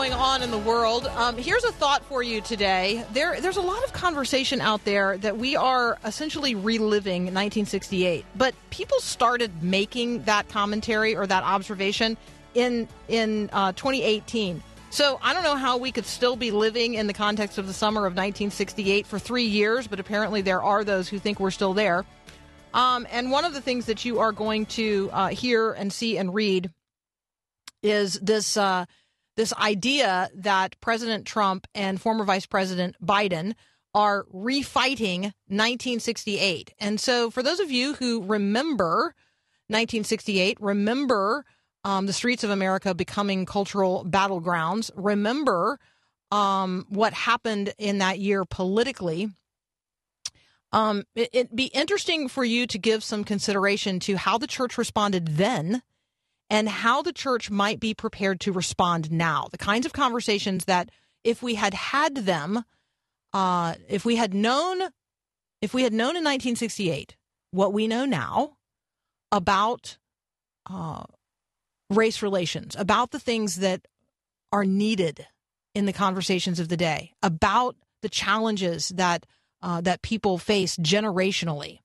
Going on in the world. Um, here's a thought for you today. There, there's a lot of conversation out there that we are essentially reliving 1968, but people started making that commentary or that observation in in uh, 2018. So I don't know how we could still be living in the context of the summer of 1968 for three years, but apparently there are those who think we're still there. Um, and one of the things that you are going to uh, hear and see and read is this uh, this idea that President Trump and former Vice President Biden are refighting 1968. And so, for those of you who remember 1968, remember um, the streets of America becoming cultural battlegrounds, remember um, what happened in that year politically. Um, it, it'd be interesting for you to give some consideration to how the church responded then and how the church might be prepared to respond now. The kinds of conversations that, if we had had them, uh, if we had known, if we had known in 1968 what we know now about uh, race relations, about the things that are needed in the conversations of the day, about the challenges that uh, that people face generationally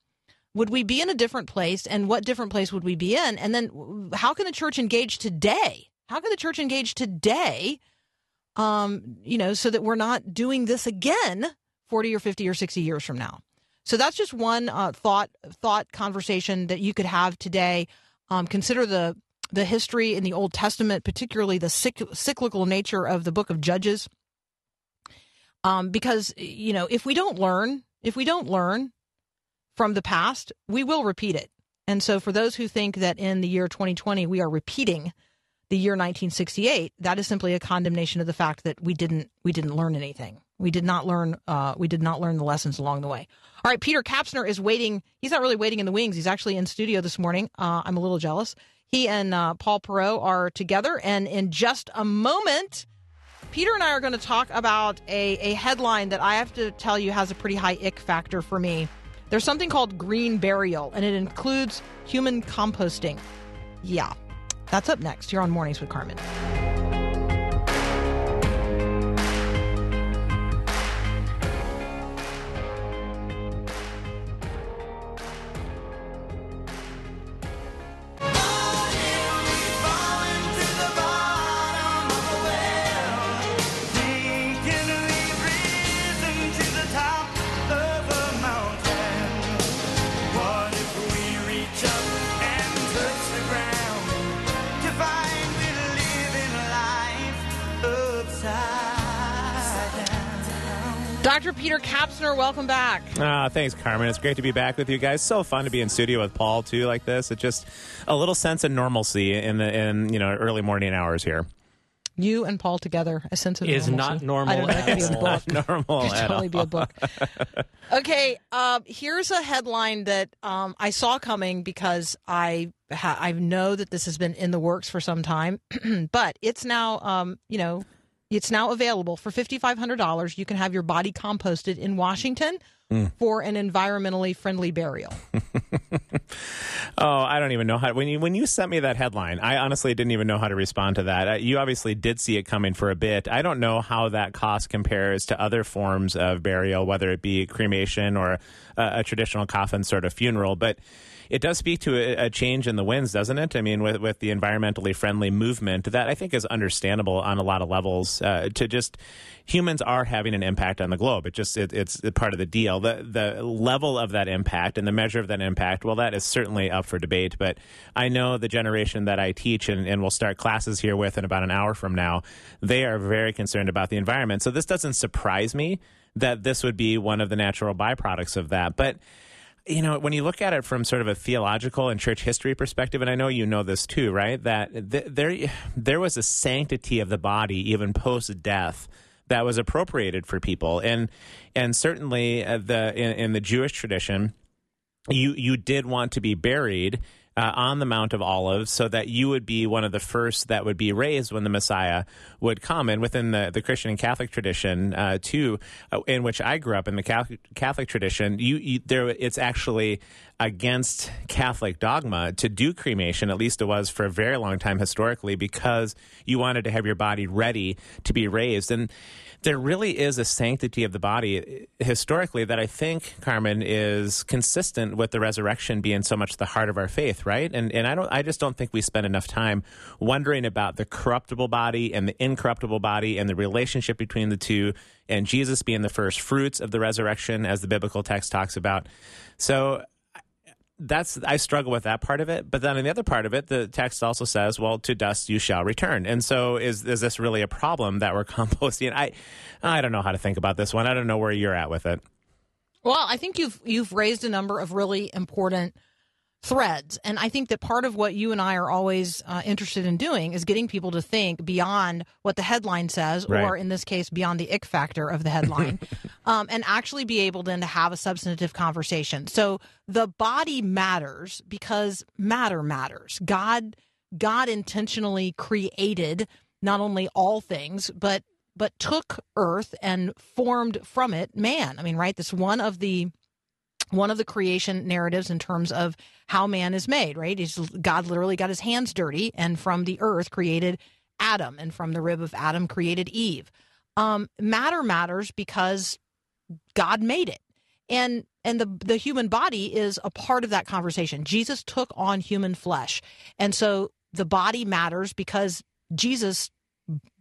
would we be in a different place and what different place would we be in? And then how can the church engage today? How can the church engage today um you know so that we're not doing this again 40 or 50 or 60 years from now? So that's just one uh, thought thought conversation that you could have today. Um, consider the the history in the old testament particularly the cyc- cyclical nature of the book of judges. Um, because you know if we don't learn if we don't learn from the past, we will repeat it. And so, for those who think that in the year 2020 we are repeating the year 1968, that is simply a condemnation of the fact that we didn't we didn't learn anything. We did not learn uh, we did not learn the lessons along the way. All right, Peter Kapsner is waiting. He's not really waiting in the wings. He's actually in studio this morning. Uh, I'm a little jealous. He and uh, Paul Perot are together, and in just a moment. Peter and I are going to talk about a, a headline that I have to tell you has a pretty high ick factor for me. There's something called green burial, and it includes human composting. Yeah, that's up next here on Mornings with Carmen. Dr. Peter Kapsner, welcome back. Ah, thanks, Carmen. It's great to be back with you guys. So fun to be in studio with Paul too, like this. It's just a little sense of normalcy in the in you know early morning hours here. You and Paul together, a sense of Is normalcy. not normal I don't know. That could be a It's book. not normal Could at totally be a book. Okay, uh, here's a headline that um, I saw coming because I ha- I know that this has been in the works for some time, but it's now um, you know it's now available for fifty five hundred dollars. You can have your body composted in Washington Mm. for an environmentally friendly burial. Oh, I don't even know how. When you when you sent me that headline, I honestly didn't even know how to respond to that. Uh, you obviously did see it coming for a bit. I don't know how that cost compares to other forms of burial, whether it be cremation or a, a traditional coffin sort of funeral, but. It does speak to a, a change in the winds, doesn't it? I mean, with with the environmentally friendly movement, that I think is understandable on a lot of levels. Uh, to just humans are having an impact on the globe. It just it, it's part of the deal. The the level of that impact and the measure of that impact Well, that is certainly up for debate. But I know the generation that I teach and, and will start classes here with in about an hour from now, they are very concerned about the environment. So this doesn't surprise me that this would be one of the natural byproducts of that. But you know, when you look at it from sort of a theological and church history perspective, and I know you know this too, right? That th- there there was a sanctity of the body even post death that was appropriated for people, and and certainly uh, the in, in the Jewish tradition, you you did want to be buried uh, on the Mount of Olives so that you would be one of the first that would be raised when the Messiah would come. And within the, the Christian and Catholic tradition, uh, too, uh, in which I grew up in the Catholic, Catholic tradition, you, you there it's actually against Catholic dogma to do cremation. At least it was for a very long time historically, because you wanted to have your body ready to be raised. And there really is a sanctity of the body historically that I think Carmen is consistent with the resurrection being so much the heart of our faith, right? And and I don't I just don't think we spend enough time wondering about the corruptible body and the incorruptible body and the relationship between the two and Jesus being the first fruits of the resurrection as the biblical text talks about. So that's I struggle with that part of it. But then on the other part of it, the text also says, "Well, to dust you shall return." And so, is is this really a problem that we're composting? I I don't know how to think about this one. I don't know where you're at with it. Well, I think you've you've raised a number of really important threads, and I think that part of what you and I are always uh, interested in doing is getting people to think beyond what the headline says, Right. or in this case, beyond the ick factor of the headline, um, and actually be able then to have a substantive conversation. So the body matters because matter matters. God God intentionally created not only all things, but but took earth and formed from it man. I mean, right? This one of the one of the creation narratives in terms of how man is made, right? He's, God literally got his hands dirty and from the earth created Adam, and from the rib of Adam created Eve. Um, matter matters because God made it. And and the the human body is a part of that conversation. Jesus took on human flesh. And so the body matters because Jesus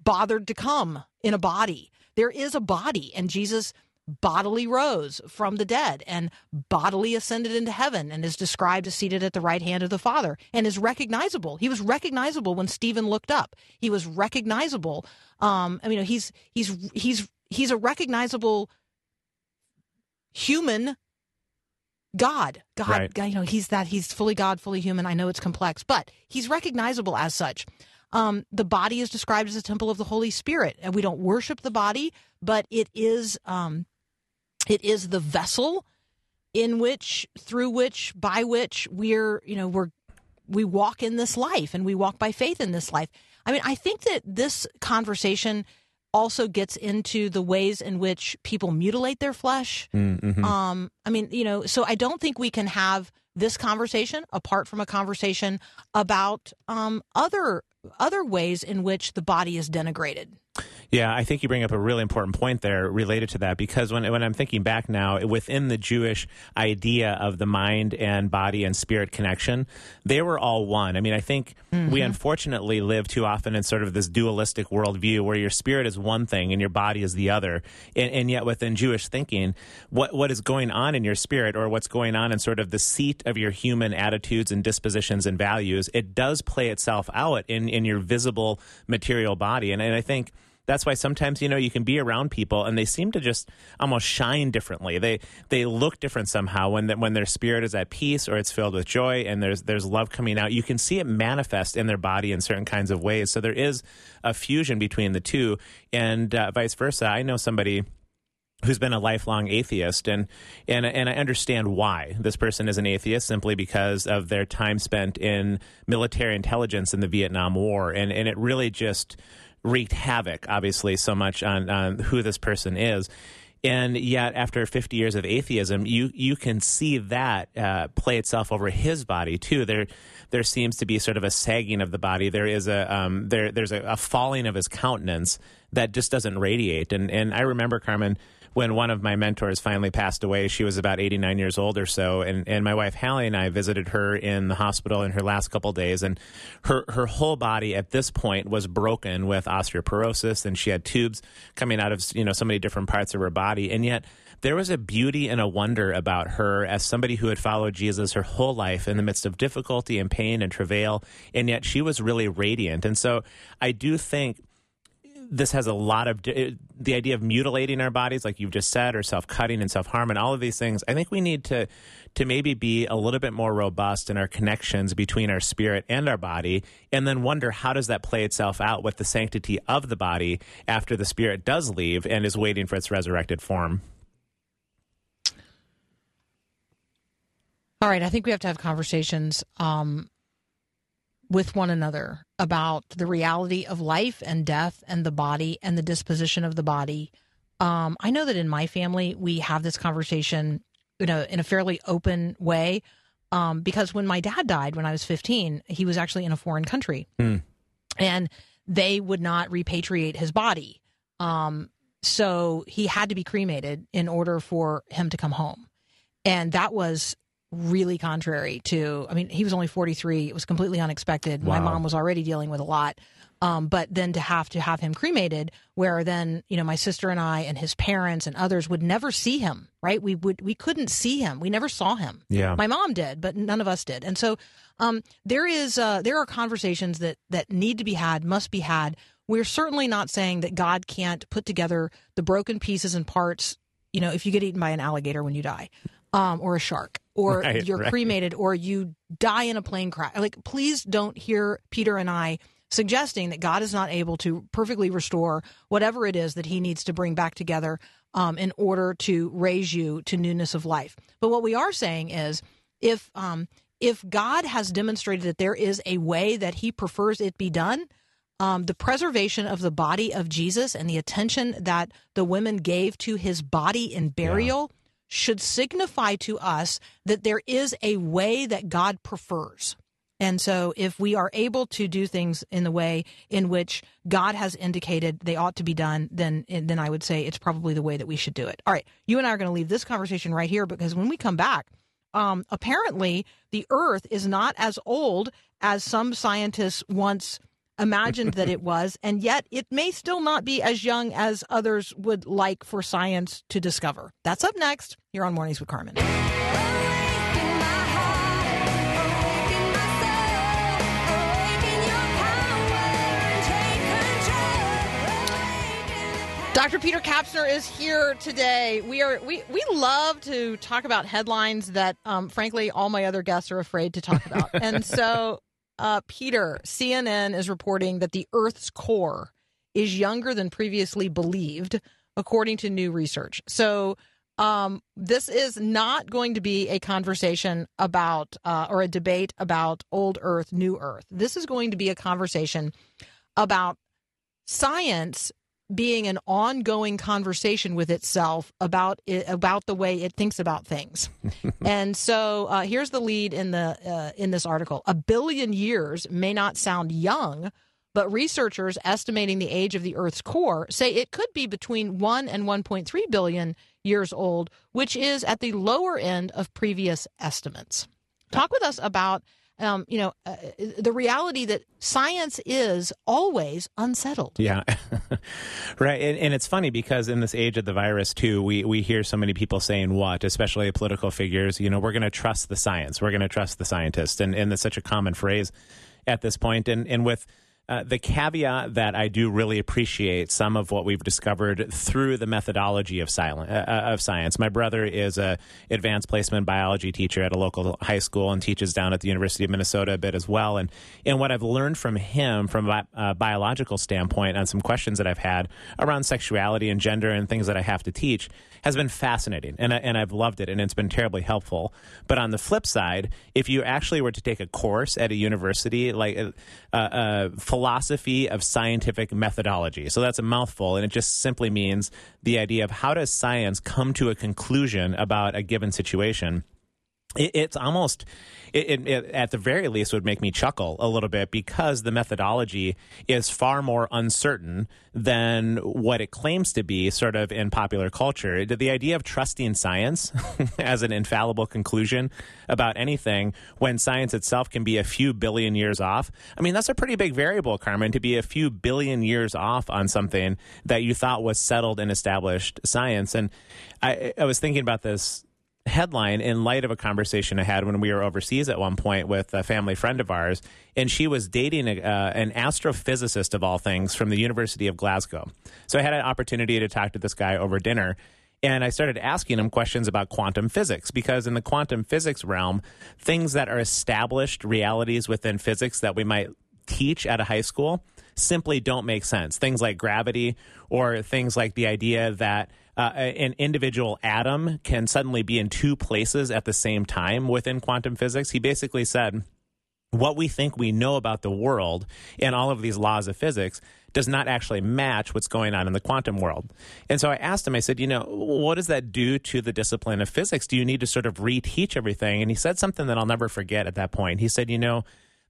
bothered to come in a body. There is a body and Jesus bodily rose from the dead and bodily ascended into heaven and is described as seated at the right hand of the Father and is recognizable. He was recognizable when Stephen looked up. He was recognizable. Um, I mean, he's he's he's he's a recognizable human God. God, Right. God, you know, he's that he's fully God, fully human. I know it's complex, but he's recognizable as such. Um, the body is described as a temple of the Holy Spirit, and we don't worship the body, but it is um, it is the vessel in which, through which, by which we're you know we're we walk in this life, and we walk by faith in this life. I mean, I think that this conversation also gets into the ways in which people mutilate their flesh. Um, I mean, you know, so I don't think we can have this conversation apart from a conversation about um, other other ways in which the body is denigrated. Yeah, I think you bring up a really important point there related to that because when when I'm thinking back now within the Jewish idea of the mind and body and spirit connection, they were all one. I mean, I think we mm-hmm. unfortunately live too often in sort of this dualistic worldview where your spirit is one thing and your body is the other, and, and yet within Jewish thinking, what what is going on in your spirit or what's going on in sort of the seat of your human attitudes and dispositions and values, it does play itself out in in your visible material body, and and I think that's why sometimes you know you can be around people and they seem to just almost shine differently. They they look different somehow when the, when their spirit is at peace or it's filled with joy and there's there's love coming out. You can see it manifest in their body in certain kinds of ways. So there is a fusion between the two, and uh, vice versa. I know somebody who's been a lifelong atheist and and and I understand why this person is an atheist simply because of their time spent in military intelligence in the Vietnam War and and it really just wreaked havoc obviously so much on on who this person is. And yet after 50 years of atheism you you can see that uh, play itself over his body too. There there seems to be sort of a sagging of the body. There is a um, there there's a, a falling of his countenance that just doesn't radiate. And and I remember Carmen when one of my mentors finally passed away. She was about 89 years old or so, and, and my wife Hallie and I visited her in the hospital in her last couple days, and her her whole body at this point was broken with osteoporosis, and she had tubes coming out of you know so many different parts of her body, and yet there was a beauty and a wonder about her as somebody who had followed Jesus her whole life in the midst of difficulty and pain and travail, and yet she was really radiant. And so I do think this has a lot of the idea of mutilating our bodies, like you've just said, or self cutting and self harm, and all of these things. I think we need to to maybe be a little bit more robust in our connections between our spirit and our body, and then wonder how does that play itself out with the sanctity of the body after the spirit does leave and is waiting for its resurrected form. All right, I think we have to have conversations um, with one another about the reality of life and death and the body and the disposition of the body. Um, I know that in my family we have this conversation, you know, in a fairly open way. Um, because when my dad died when I was 15, he was actually in a foreign country, and they would not repatriate his body. Um, so he had to be cremated in order for him to come home, and that was really contrary to i mean he was only 43 it was completely unexpected. My mom was already dealing with a lot. Um, but then to have to have him cremated where then you know my sister and i and his parents and others would never see him right? We would we couldn't see him. We never saw him. Yeah. my mom did but none of us did. And so um, there is uh, there are conversations that that need to be had must be had. We're certainly not saying that god can't put together the broken pieces and parts you know if you get eaten by an alligator when you die um, or a shark or Right, you're right. cremated or you die in a plane crash. Like please don't hear peter and i suggesting that god is not able to perfectly restore whatever it is that he needs to bring back together um, in order to raise you to newness of life. But what we are saying is if um, if god has demonstrated that there is a way that he prefers it be done um, the preservation of the body of Jesus and the attention that the women gave to his body in burial should signify to us that there is a way that God prefers. And so, if we are able to do things in the way in which God has indicated they ought to be done, then then I would say it's probably the way that we should do it. All right, you and I are going to leave this conversation right here because when we come back, um, apparently the Earth is not as old as some scientists once imagined that it was, and yet it may still not be as young as others would like for science to discover. That's up next here on Mornings with Carmen. Awaken my heart, awaken my soul, awaken your power and take control. Dr. Peter Kapsner is here today. We are we we love to talk about headlines that, um, frankly, all my other guests are afraid to talk about. and so, uh, Peter, CNN is reporting that the Earth's core is younger than previously believed, according to new research. So. Um, this is not going to be a conversation about uh, or a debate about old Earth, new Earth. This is going to be a conversation about science being an ongoing conversation with itself about it, about the way it thinks about things. and so uh, here's the lead in the uh, in this article: a billion years may not sound young. But researchers estimating the age of the Earth's core say it could be between 1 and 1.3 billion years old, which is at the lower end of previous estimates. Talk with us about um, you know, uh, the reality that science is always unsettled. Yeah, right. And, and it's funny because in this age of the virus, too, we, we hear so many people saying what, especially political figures, you know, we're going to trust the science, we're going to trust the scientists. And, and that's such a common phrase at this point. And, and with uh, the caveat that I do really appreciate some of what we've discovered through the methodology of silent, uh, of science. My brother is a advanced placement biology teacher at a local high school and teaches down at the University of Minnesota a bit as well. And and what I've learned from him from a bi- biological standpoint on some questions that I've had around sexuality and gender and things that I have to teach has been fascinating, and I, and I've loved it, and it's been terribly helpful. But on the flip side, if you actually were to take a course at a university like uh, uh, philosophy of scientific methodology, so that's a mouthful, and it just simply means the idea of how does science come to a conclusion about a given situation it, it's almost it, it, at the very least would make me chuckle a little bit because the methodology is far more uncertain than what it claims to be sort of in popular culture. The, the idea of trusting science as an infallible conclusion about anything when science itself can be a few billion years off i mean that's a pretty big variable carmen to be a few billion years off on something that you thought was settled and established science. And i, I was thinking about this headline in light of a conversation I had when we were overseas at one point with a family friend of ours, and she was dating a, uh, an astrophysicist of all things from the University of Glasgow. So I had an opportunity to talk to this guy over dinner. And I started asking him questions about quantum physics because, in the quantum physics realm, things that are established realities within physics that we might teach at a high school simply don't make sense. Things like gravity or things like the idea that uh, an individual atom can suddenly be in two places at the same time within quantum physics. He basically said, what we think we know about the world and all of these laws of physics does not actually match what's going on in the quantum world. And so I asked him, I said, you know, what does that do to the discipline of physics? Do you need to sort of reteach everything? And he said something that I'll never forget at that point. He said, you know,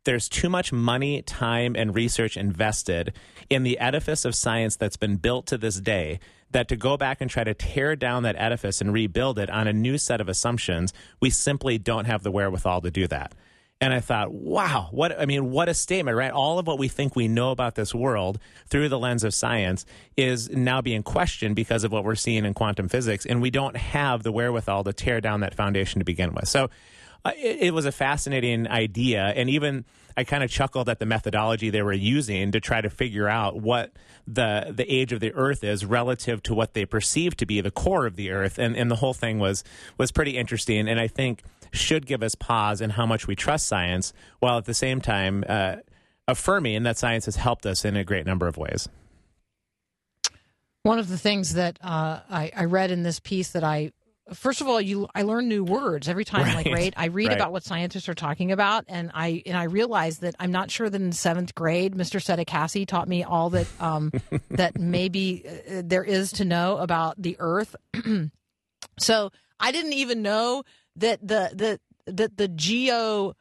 there's too much money, time, and research invested in the edifice of science that's been built to this day that to go back and try to tear down that edifice and rebuild it on a new set of assumptions, we simply don't have the wherewithal to do that. And I thought, wow, what I mean, what a statement, right? All of what we think we know about this world through the lens of science is now being questioned because of what we're seeing in quantum physics, and we don't have the wherewithal to tear down that foundation to begin with. So uh, it, it was a fascinating idea, and even I kind of chuckled at the methodology they were using to try to figure out what the the age of the Earth is relative to what they perceive to be the core of the Earth, and and the whole thing was was pretty interesting, and I think should give us pause in how much we trust science, while at the same time uh, affirming that science has helped us in a great number of ways. One of the things that uh, I, I read in this piece that I first of all you I learn new words every time like Right. right I read Right. about what scientists are talking about and I and I realize that I'm not sure that in seventh grade Mr. Sedekassi taught me all that um, that maybe uh, there is to know about the Earth. so I didn't even know that the the that the geo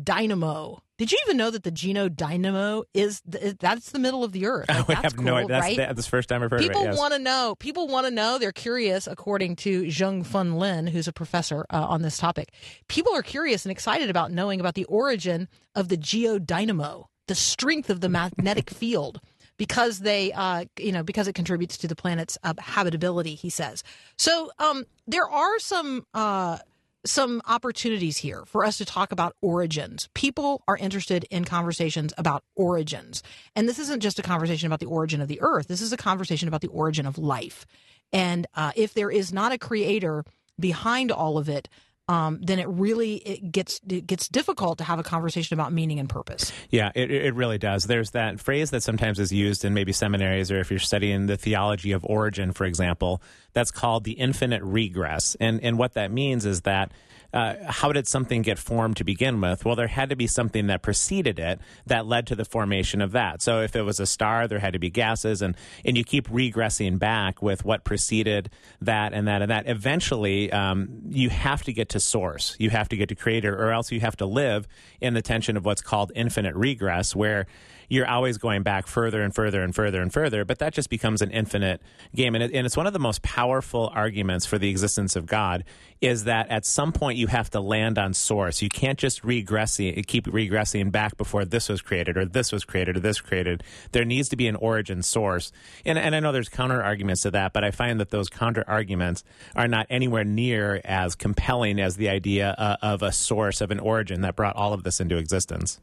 dynamo. Did you even know that the geodynamo is the, that's the middle of the Earth? Like, I have no idea. That's, right? that's the first time I've heard People of it. Yes. want to know. People want to know. They're curious, according to Jung-Fu Lin, who's a professor uh, on this topic. People are curious and excited about knowing about the origin of the geodynamo, the strength of the magnetic field, because they, uh, you know, because it contributes to the planet's uh, habitability. He says. So um, there are some. Uh, some opportunities here for us to talk about origins. People are interested in conversations about origins. And this isn't just a conversation about the origin of the earth, this is a conversation about the origin of life. And uh, if there is not a creator behind all of it, um, then it really it gets it gets difficult to have a conversation about meaning and purpose. Yeah, it, it really does. There's that phrase that sometimes is used in maybe seminaries or if you're studying the theology of origin, for example, that's called the infinite regress. And, and what that means is that uh, how did something get formed to begin with? Well, there had to be something that preceded it that led to the formation of that. So if it was a star, there had to be gases, and, and you keep regressing back with what preceded that and that and that. Eventually, um, you have to get to source. You have to get to creator, or else you have to live in the tension of what's called infinite regress, where you're always going back further and further and further and further, but that just becomes an infinite game. And, it, and it's one of the most powerful arguments for the existence of God is that at some point you have to land on source. You can't just regressing, keep regressing back before this was created or this was created or this created. There needs to be an origin source. And, and I know there's counter arguments to that, but I find that those counter arguments are not anywhere near as compelling as the idea uh, of a source of an origin that brought all of this into existence.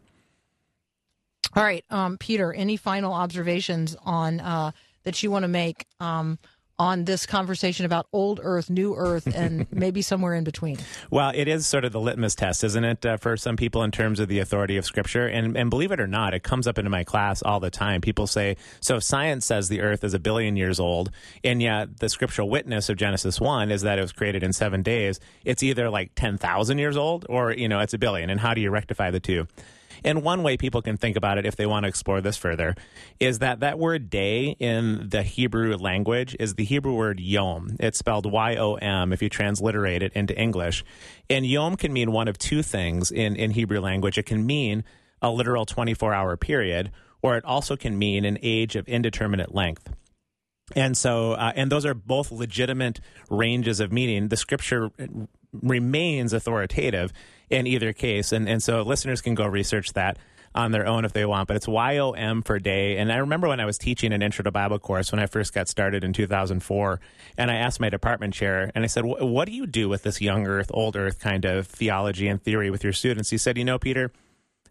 All right, um, Peter. Any final observations on uh, that you want to make um, on this conversation about old Earth, new Earth, and maybe somewhere in between? Well, it is sort of the litmus test, isn't it, uh, for some people in terms of the authority of Scripture? And, and believe it or not, it comes up into my class all the time. People say, so if science says the earth is a billion years old, and yet the scriptural witness of Genesis 1 is that it was created in seven days, it's either like 10,000 years old or, you know, it's a billion. And how do you rectify the two? And one way people can think about it, if they want to explore this further, is that that word day in the Hebrew language is the Hebrew word yom. It's spelled Y O M if you transliterate it into English. And yom can mean one of two things in, in Hebrew language. It can mean a literal 24 hour period, or it also can mean an age of indeterminate length. And so, uh, and those are both legitimate ranges of meaning. The scripture remains authoritative in either case. And, and so listeners can go research that on their own if they want. But it's YOM for day. And I remember when I was teaching an intro to Bible course when I first got started in 2004, and I asked my department chair, and I said, What do you do with this young earth, old earth kind of theology and theory with your students? He said, You know, Peter,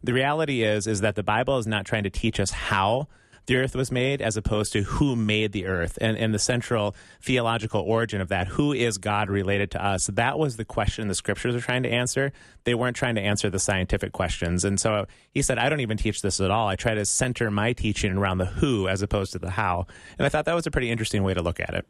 the reality is is that the Bible is not trying to teach us how the earth was made as opposed to who made the earth and, and the central theological origin of that. Who is god related to us? That was the question the scriptures are trying to answer. They weren't trying to answer the scientific questions. And so he said i don't even teach this at all. I try to center my teaching around the who as opposed to the how. And i thought that was a pretty interesting way to look at it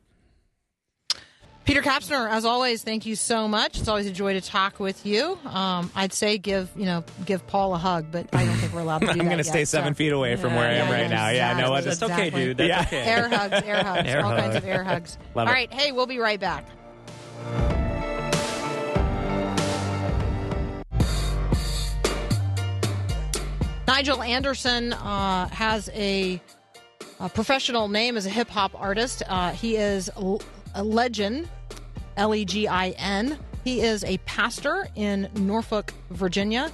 Peter Kapsner, as always, thank you so much. It's always a joy to talk with you. Um, I'd say give you know give Paul a hug, but I don't think we're allowed to do i'm going to yet, stay seven so- feet away from where i am Yeah, right now yeah no what exactly. That's okay, dude. That's Yeah. okay. Air hugs, air hugs, Air all kinds of air hugs. Love all it. right, hey, we'll be right back. Nigel Anderson uh, has a, a professional name as a hip hop artist. Uh, he is L- a legend, L E G I N. He is a pastor in Norfolk, Virginia.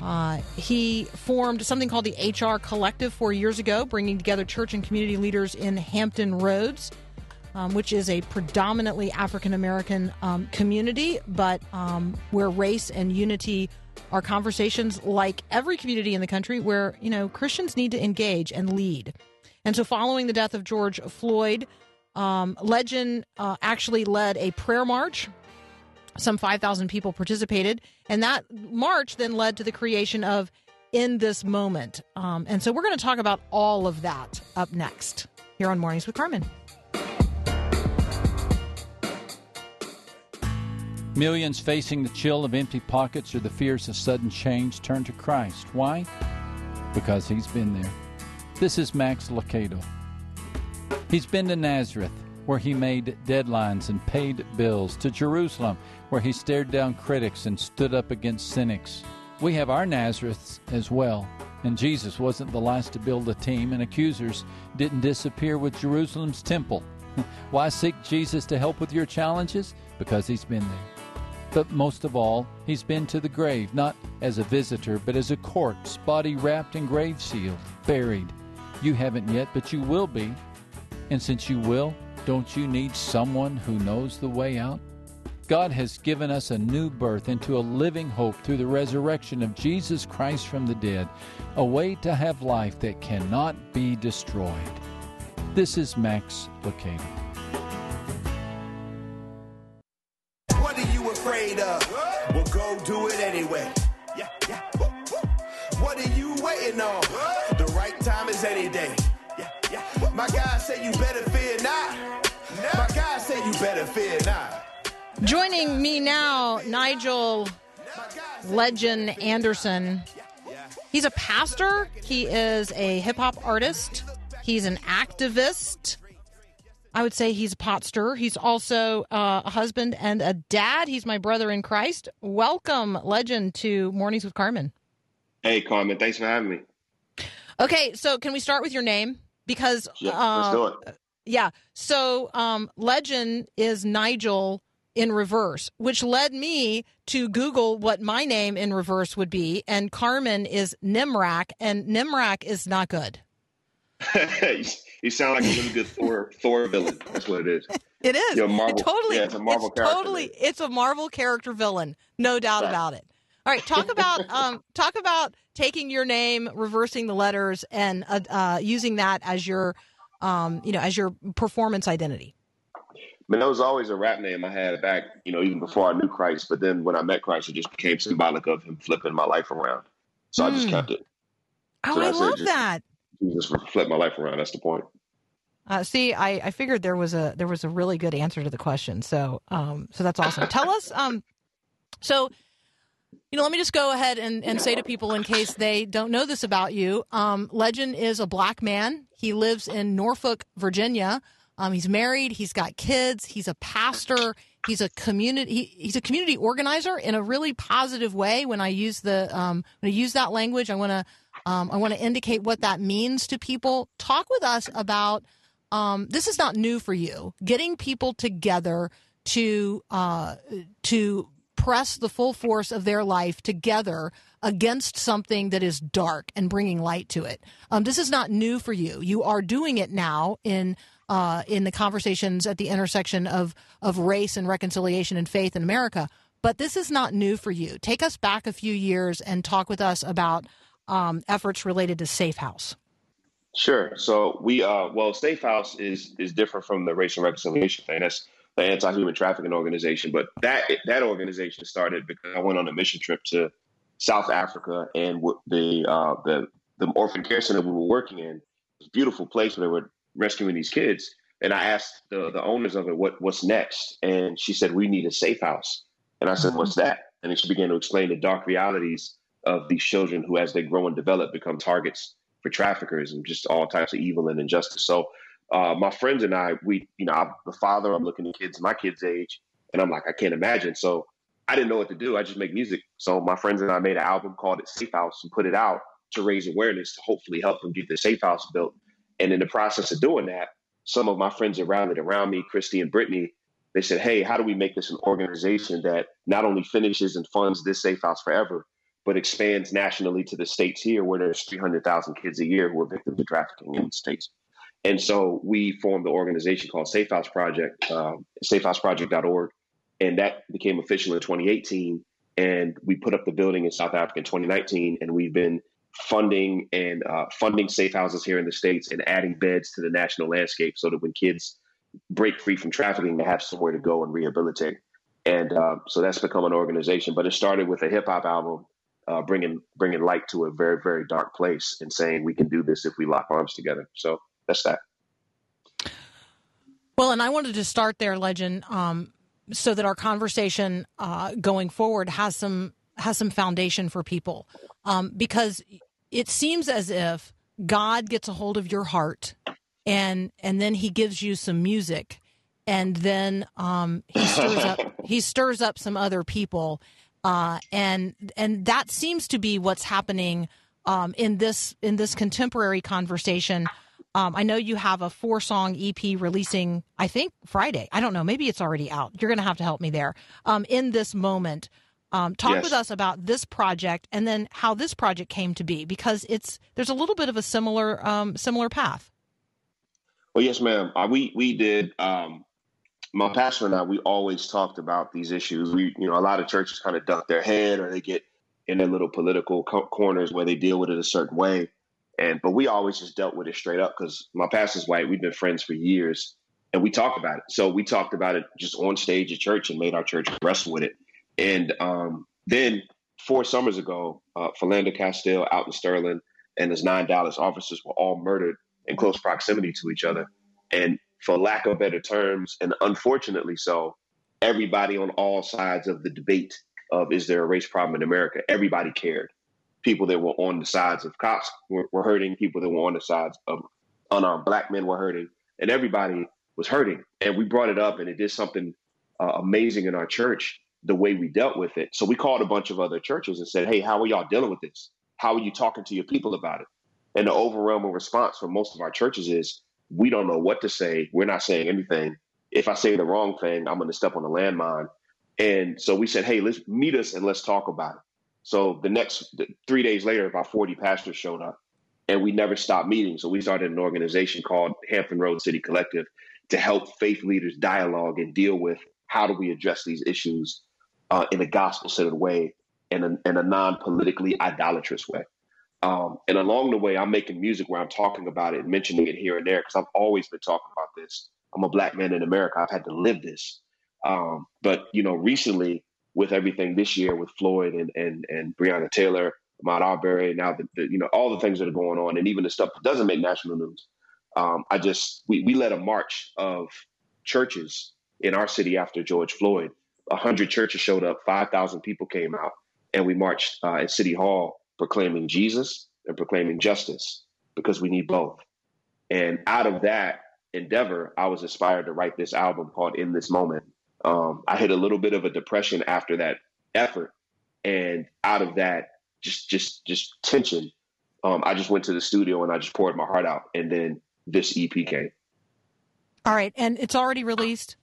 Uh, he formed something called the HR Collective four years ago, bringing together church and community leaders in Hampton Roads, um, which is a predominantly African American um, community, but um, where race and unity are conversations like every community in the country where, you know, Christians need to engage and lead. And so, following the death of George Floyd, um, Legin uh, actually led a prayer march some 5,000 people participated. And that march then led to the creation of In This Moment. Um, and so we're going to talk about all of that up next here on Mornings with Carmen. Millions facing the chill of empty pockets or the fears of sudden change turn to Christ. Why? Because he's been there. This is Max Lucado. He's been to Nazareth, where he made deadlines and paid bills, to Jerusalem, where he stared down critics and stood up against cynics. We have our Nazareths as well, and Jesus wasn't the last to build a team, and accusers didn't disappear with Jerusalem's temple. Why seek Jesus to help with your challenges? Because he's been there. But most of all, he's been to the grave, not as a visitor, but as a corpse, body wrapped in grave sealed, buried. You haven't yet, but you will be. And since you will, don't you need someone who knows the way out? God has given us a new birth into a living hope through the resurrection of Jesus Christ from the dead, a way to have life that cannot be destroyed. This is Max Lucado. What are you afraid of? Well, go do it anyway. Yeah, yeah. What are you waiting on? You better fear not. My guy say you better fear not. Joining me now, Nigel Legin Anderson. He's a pastor, he is a hip hop artist, he's an activist. I would say he's a pot stirrer. He's also uh, a husband and a dad. He's my brother in Christ. Welcome, Legin, to Mornings with Carmen. Hey, Carmen, thanks for having me. Okay, so can we start with your name? Because Yeah, uh, let's do it. Yeah. So um, Legin is Nigel in reverse, which led me to Google what my name in reverse would be. And Carmen is Nemrac, and Nemrac is not good. you sound like a really good Thor Thor villain. That's what it is. It is. You're Marvel- It totally. yeah, it's a Marvel character, Totally. It's a Marvel character villain. No doubt Right. about it. All right. Talk about um, talk about taking your name, reversing the letters, and uh, uh, using that as your um, you know as your performance identity. That was always a rap name I had back, you know, even before I knew Christ. But then when I met Christ, it just became symbolic of him flipping my life around. So I just Hmm. kept it. Oh, So I love just- that. Jesus flipped my life around. That's the point. Uh, see, I, I figured there was a there was a really good answer to the question. So um so that's awesome. Tell us um so You know, let me just go ahead and, and say to people, in case they don't know this about you, um, Legin is a black man. He lives in Norfolk, Virginia. Um, he's married. He's got kids. He's a pastor. He's a community. He, he's a community organizer in a really positive way. When I use the um, when I use that language, I want to um, I want to indicate what that means to people. Talk with us about um, this is not new for you. Getting people together to uh, to press the full force of their life together against something that is dark and bringing light to it. Um, this is not new for you. You are doing it now in uh, in the conversations at the intersection of of race and reconciliation and faith in America. But this is not new for you. Take us back a few years and talk with us about um, efforts related to Safe House. Sure. So we, uh, well, Safe House is is different from the Racial Reconciliation thing. That's the anti-human trafficking organization. But that that organization started because I went on a mission trip to South Africa and the uh, the the orphan care center we were working in was a beautiful place where they were rescuing these kids. And I asked the the owners of it what what's next, and she said we need a safe house. And I said, what's that? And then she began to explain the dark realities of these children who, as they grow and develop, become targets for traffickers and just all types of evil and injustice. So uh, my friends and I, we, you know, I'm the father, I'm looking at kids my kids' age, and I'm like, I can't imagine. So I didn't know what to do. I just make music. So my friends and I made an album called it Safe House and put it out to raise awareness to hopefully help them get their safe house built. And in the process of doing that, some of my friends around it, around me, Christy and Brittany, they said, Hey, how do we make this an organization that not only finishes and funds this safe house forever, but expands nationally to the states here where there's 300,000 kids a year who are victims of trafficking in the states. And so we formed the organization called Safe House Project, uh, safehouseproject.org. And that became official in 2018. And we put up the building in South Africa in 2019. And we've been funding and uh, funding safe houses here in the States and adding beds to the national landscape so that when kids break free from trafficking, they have somewhere to go and rehabilitate. And uh, so that's become an organization. But it started with a hip hop album uh, bringing bringing light to a very very dark place and saying we can do this if we lock arms together. So that's that. Well, and I wanted to start there, Legin, um, so that our conversation uh, going forward has some has some foundation for people, um, because it seems as if God gets a hold of your heart, and and then He gives you some music, and then um, He stirs up He stirs up some other people, uh, and and that seems to be what's happening um, in this in this contemporary conversation. Um, I know you have a four song EP releasing, I think Friday. I don't know. Maybe it's already out. You're going to have to help me there. Um, in this moment, um, talk Yes. with us about this project and then how this project came to be because it's there's a little bit of a similar um, similar path. Well, yes, ma'am. Uh, we we did. Um, my pastor and I, we always talked about these issues. We, you know, a lot of churches kind of duck their head or they get in their little political co- corners where they deal with it a certain way. And but we always just dealt with it straight up because my pastor's white. We've been friends for years, and we talk about it. So we talked about it just on stage at church and made our church wrestle with it. And um, then four summers ago, uh, Philando Castile Alton Sterling and his nine Dallas officers were all murdered in close proximity to each other. And for lack of better terms, and unfortunately so, everybody on all sides of the debate of is there a race problem in America, everybody cared. People that were on the sides of cops were, were hurting. People that were on the sides of unarmed black men were hurting, and everybody was hurting. And we brought it up, and it did something uh, amazing in our church the way we dealt with it. So we called a bunch of other churches and said, "Hey, how are y'all dealing with this? How are you talking to your people about it?" And the overwhelming response from most of our churches is, "We don't know what to say. We're not saying anything. If I say the wrong thing, I'm going to step on a landmine." And so we said, "Hey, let's meet us and let's talk about it." So the next th- three days later, about 40 pastors showed up, and we never stopped meeting. So we started an organization called Hampton Road City Collective to help faith leaders dialogue and deal with how do we address these issues uh, in a gospel-centered way and a, in a non-politically idolatrous way. Um, and along the way, I'm making music where I'm talking about it and mentioning it here and there because I've always been talking about this. I'm a black man in America. I've had to live this. Um, but you know, recently with everything this year with Floyd and and and Breonna Taylor, Ahmaud Arbery, now the, the you know all the things that are going on, and even the stuff that doesn't make national news. Um, I just we we led a march of churches in our city after George Floyd. A hundred churches showed up. Five thousand people came out, and we marched uh, at City Hall proclaiming Jesus and proclaiming justice because we need both. And out of that endeavor, I was inspired to write this album called In This Moment. Um, I hit a little bit of a depression after that effort, and out of that, just just just tension. Um, I just went to the studio and I just poured my heart out, and then this EP came. All right, and it's already released.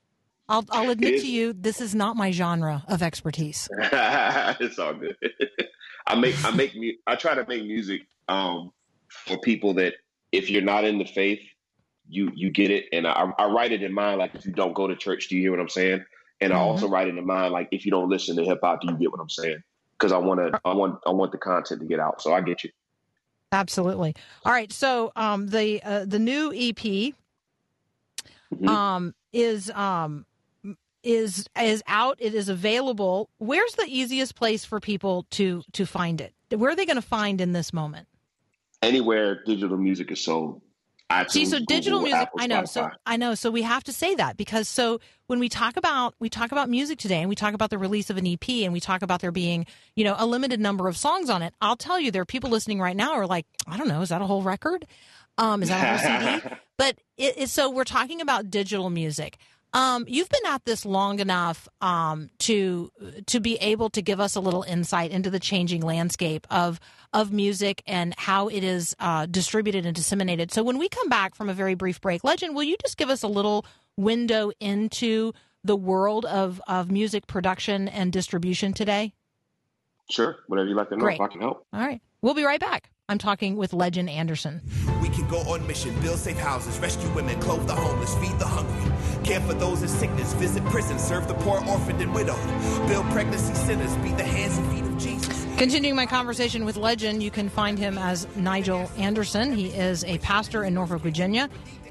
I'll I'll admit to you, this is not my genre of expertise. it's all good. I make I make mu- I try to make music um, for people that if you're not in the faith, you you get it, and I, I write it in mind like if you don't go to church, do you hear what I'm saying? And I also write it in mind like if you don't listen to hip hop, do you get what I'm saying? Because I want to I want I want the content to get out, so I get you. Absolutely. All right, so um, the uh, the new EP Mhm. um, is um, is is out. It is available. Where's the easiest place for people to to find it? Where are they going to find in this moment? Anywhere digital music is sold. iTunes, See, so digital Google, music, Apple, I know. So I know. So we have to say that because so when we talk about we talk about music today, and we talk about the release of an EP, and we talk about there being you know a limited number of songs on it. I'll tell you, there are people listening right now who are like, I don't know, is that a whole record? Um, is that a whole CD? But it, it, so we're talking about digital music. Um, you've been at this long enough um, to to be able to give us a little insight into the changing landscape of of music and how it is uh, distributed and disseminated. So when we come back from a very brief break, Legin, will you just give us a little window into the world of of music production and distribution today? Sure, whatever you like to know, Great. if I can help. All right, we'll be right back. I'm talking with Legin Anderson. We can go on mission, build safe houses, rescue women, clothe the homeless, feed the hungry, care for those in sickness, visit prisons, serve the poor, orphaned, and widowed, build pregnancy centers, be the hands and feet of Jesus. Continuing my conversation with Legin, you can find him as Nigel Anderson. He is a pastor in Norfolk, Virginia.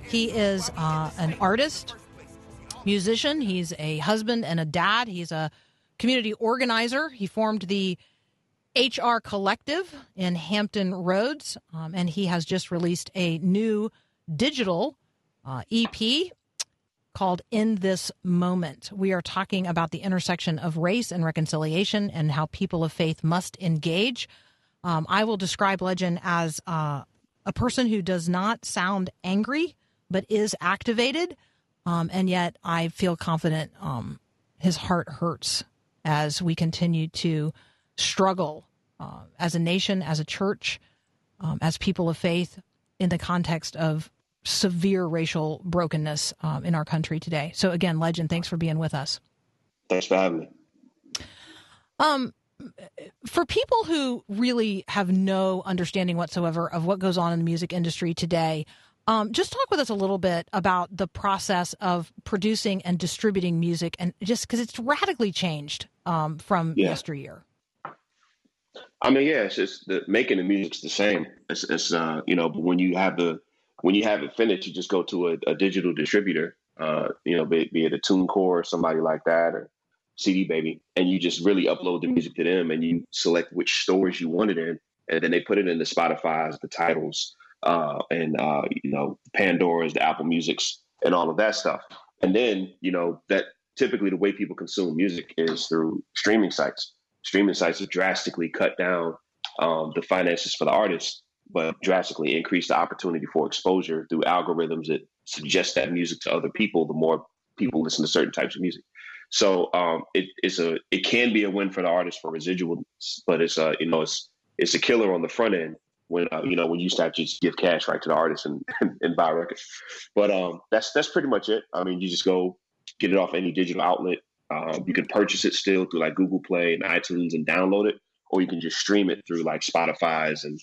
He is uh, an artist, musician. He's a husband and a dad. He's a community organizer. He formed the HR Collective in Hampton Roads, um, and he has just released a new digital uh, EP called In This Moment. We are talking about the intersection of race and reconciliation and how people of faith must engage. Um, I will describe Legin as uh, a person who does not sound angry, but is activated. Um, and yet I feel confident um, his heart hurts as we continue to struggle uh, as a nation, as a church, um, as people of faith in the context of severe racial brokenness um, in our country today. So, again, Legin, thanks for being with us. Thanks for having me. Um, for people who really have no understanding whatsoever of what goes on in the music industry today, um, just talk with us a little bit about the process of producing and distributing music, and just because it's radically changed um, from Yeah. yesteryear. I mean, yeah, it's just the making the music's the same. It's, it's uh, you know, but when you have the when you have it finished, you just go to a, a digital distributor, uh, you know, be, be it a TuneCore or somebody like that, or CD Baby, and you just really upload the music to them, and you select which stores you want it in, and then they put it in the Spotify's, the Tidal's, uh, and uh, you know, Pandora's, the Apple Music's, and all of that stuff. And then you know that typically the way people consume music is through streaming sites. Streaming sites have drastically cut down um, the finances for the artists, but drastically increase the opportunity for exposure through algorithms that suggest that music to other people. The more people listen to certain types of music, so um, it, it's a it can be a win for the artist for residuals, but it's a you know it's it's a killer on the front end when uh, you know when you start to just give cash right to the artist and, and, and buy records. But um, that's that's pretty much it. I mean, you just go get it off any digital outlet. Um, you can purchase it still through like Google Play and iTunes and download it, or you can just stream it through like Spotify's and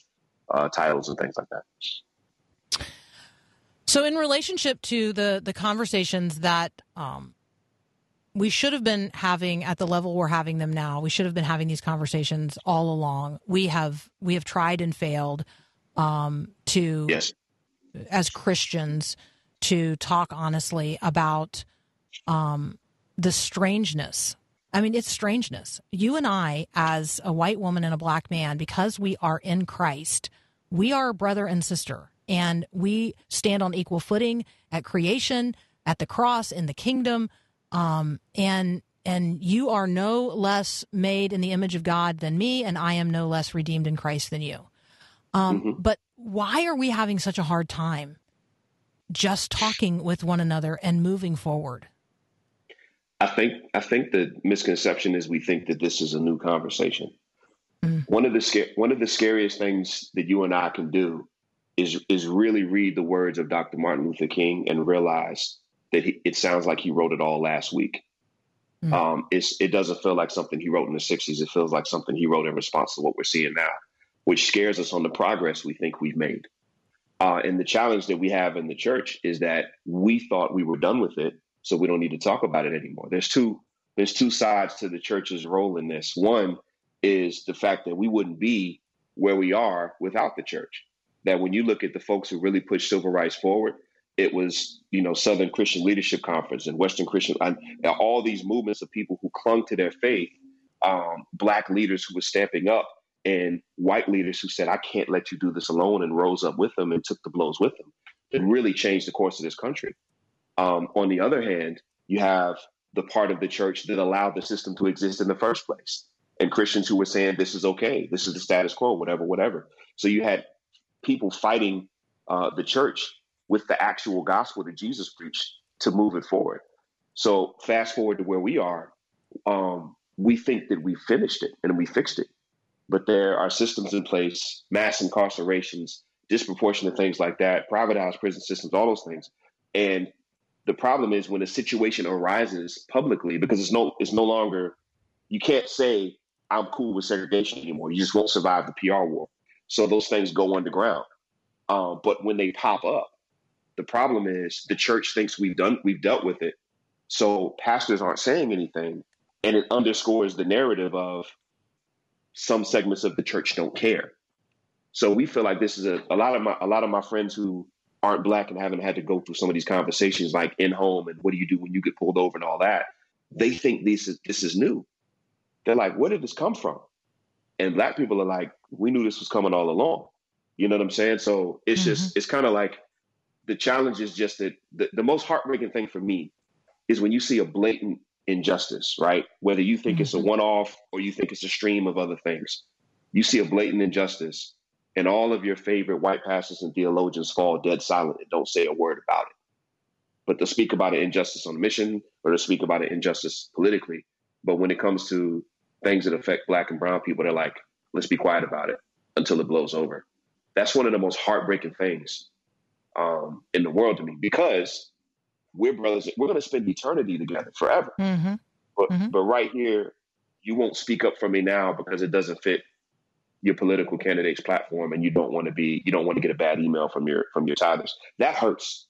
uh, Tidals and things like that. So, in relationship to the the conversations that um, we should have been having at the level we're having them now, we should have been having these conversations all along. We have we have tried and failed um, to Yes. as Christians to talk honestly about um, the strangeness. I mean, it's strangeness. You and I, as a white woman and a black man, because we are in Christ, we are brother and sister, and we stand on equal footing at creation, at the cross, in the kingdom. Um, and and you are no less made in the image of God than me, and I am no less redeemed in Christ than you. Um, But why are we having such a hard time just talking with one another and moving forward? I think I think the misconception is we think that this is a new conversation. One of the sca- one of the scariest things that you and I can do is is really read the words of Dr. Martin Luther King and realize that he, it sounds like he wrote it all last week. Um, it's, it doesn't feel like something he wrote in the '60s. It feels like something he wrote in response to what we're seeing now, which scares us on the progress we think we've made. Uh, and the challenge that we have in the church is that we thought we were done with it, so we don't need to talk about it anymore. There's two there's two sides to the church's role in this. One is the fact that we wouldn't be where we are without the church. That when you look at the folks who really pushed civil rights forward, it was you know Southern Christian Leadership Conference and Western Christian, and all these movements of people who clung to their faith, um, black leaders who were stamping up, and white leaders who said, "I can't let you do this alone," and rose up with them and took the blows with them. It really changed the course of this country. Um, on the other hand, you have the part of the church that allowed the system to exist in the first place, and Christians who were saying, "This is okay. This is the status quo. Whatever, whatever." So you had people fighting uh, the church with the actual gospel that Jesus preached to move it forward. So fast forward to where we are, um, we think that we finished it and we fixed it, but there are systems in place, mass incarcerations, disproportionate things like that, privatized prison systems, all those things, and the problem is when a situation arises publicly because it's no it's no longer you can't say I'm cool with segregation anymore. You just won't survive the PR war. So those things go underground. Um, but when they pop up, the problem is the church thinks we've done we've dealt with it. So pastors aren't saying anything, and it underscores the narrative of some segments of the church don't care. So we feel like this is a, a lot of my a lot of my friends who aren't black and haven't had to go through some of these conversations like in home and what do you do when you get pulled over and all that. They think this is this is new. They're like, where did this come from? And black people are like, we knew this was coming all along. You know what I'm saying? So it's just mm-hmm. it's kind of like the challenge is just that the, the most heartbreaking thing for me is when you see a blatant injustice, right? Whether you think it's a mm-hmm. one off or you think it's a stream of other things. You see a blatant injustice and all of your favorite white pastors and theologians fall dead silent and don't say a word about it. But they'll speak about an injustice on a mission or they'll speak about an injustice politically. But when it comes to things that affect black and brown people, they're like, let's be quiet about it until it blows over. That's one of the most heartbreaking things um, in the world to me because we're brothers. We're going to spend eternity together forever. Mm-hmm. But Mhm. but right here, you won't speak up for me now because it doesn't fit your political candidate's platform, and you don't want to be you don't want to get a bad email from your from your tithers. That hurts,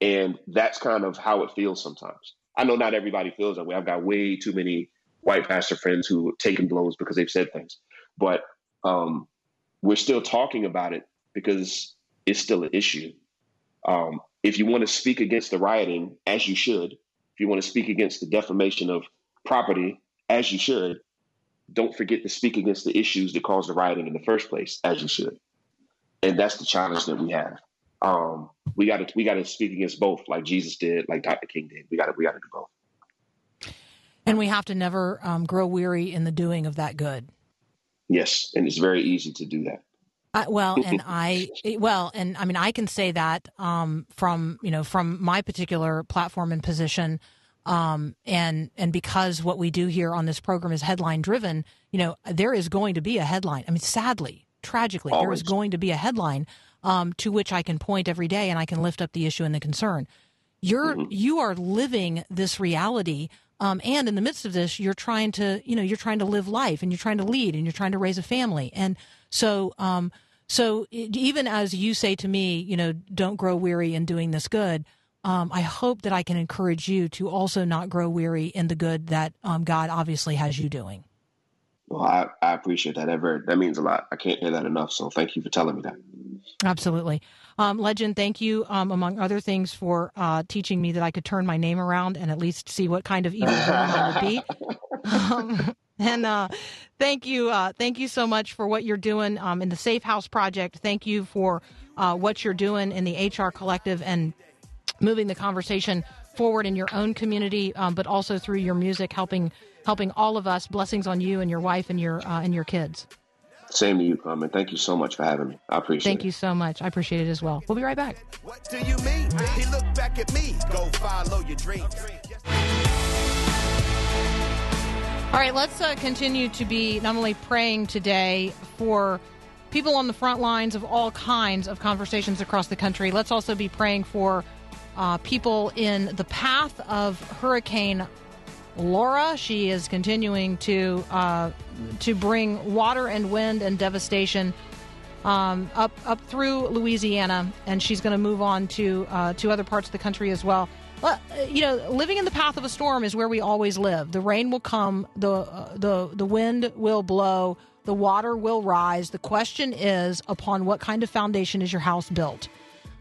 and that's kind of how it feels sometimes. I know not everybody feels that way. I've got way too many white pastor friends who have taken blows because they've said things, but um, we're still talking about it because it's still an issue. Um, if you want to speak against the rioting, as you should, if you want to speak against the defamation of property, as you should, don't forget to speak against the issues that caused the rioting in the first place, as you should. And that's the challenge that we have. Um, we got to we got to speak against both, like Jesus did, like Dr. King did. We got to we got to do both. And we have to never um, grow weary in the doing of that good. Yes, and it's very easy to do that. I, well, and I well, and I mean, I can say that um, from you know from my particular platform and position, um, and and because what we do here on this program is headline driven, you know, there is going to be a headline. I mean, sadly, tragically, there is going to be a headline um, to which I can point every day, and I can lift up the issue and the concern. You're you are living this reality. Um, and in the midst of this, you're trying to, you know, you're trying to live life, and you're trying to lead, and you're trying to raise a family, and so, um, so even as you say to me, you know, don't grow weary in doing this good. Um, I hope that I can encourage you to also not grow weary in the good that um, God obviously has you doing. Well, I, I appreciate that. Very that means a lot. I can't hear that enough. So thank you for telling me that. Absolutely. Um, Legin, thank you, um, among other things, for uh, teaching me that I could turn my name around and at least see what kind of evil I would be. Um, and uh, thank you, uh, thank you so much for what you're doing um, in the Safe House Project. Thank you for uh, what you're doing in the HR Collective and moving the conversation forward in your own community, um, but also through your music, helping helping all of us. Blessings on you and your wife and your uh, and your kids. Same to you, Carmen. Thank you so much for having me. I appreciate Thank it. Thank you so much. I appreciate it as well. We'll be right back. What do you mean? He looked back at me. Go follow your dreams. All right, let's uh, continue to be not only praying today for people on the front lines of all kinds of conversations across the country. Let's also be praying for uh, people in the path of Hurricane Laura. She is continuing to uh, to bring water and wind and devastation um, up up through Louisiana, and she's going to move on to uh, to other parts of the country as well. Well, uh, you know, living in the path of a storm is where we always live. The rain will come, the uh, the the wind will blow, the water will rise. The question is, upon what kind of foundation is your house built?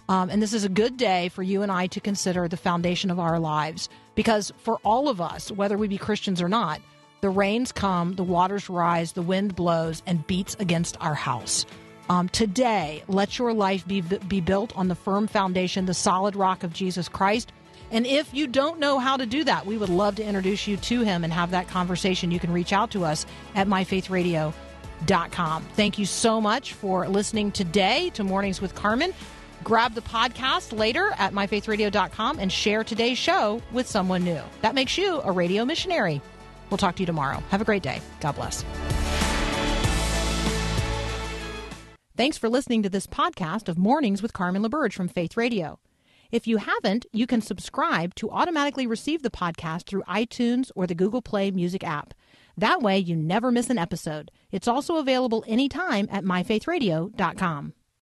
Um, and this is a good day for you and I to consider the foundation of our lives. Because for all of us, whether we be Christians or not, the rains come, the waters rise, the wind blows, and beats against our house. Um, today, let your life be, be built on the firm foundation, the solid rock of Jesus Christ. And if you don't know how to do that, we would love to introduce you to him and have that conversation. You can reach out to us at myfaithradio.com. Thank you so much for listening today to Mornings with Carmen. Grab the podcast later at myfaithradio.com and share today's show with someone new. That makes you a radio missionary. We'll talk to you tomorrow. Have a great day. God bless. Thanks for listening to this podcast of Mornings with Carmen LaBerge from Faith Radio. If you haven't, you can subscribe to automatically receive the podcast through iTunes or the Google Play Music app. That way, you never miss an episode. It's also available anytime at myfaithradio.com.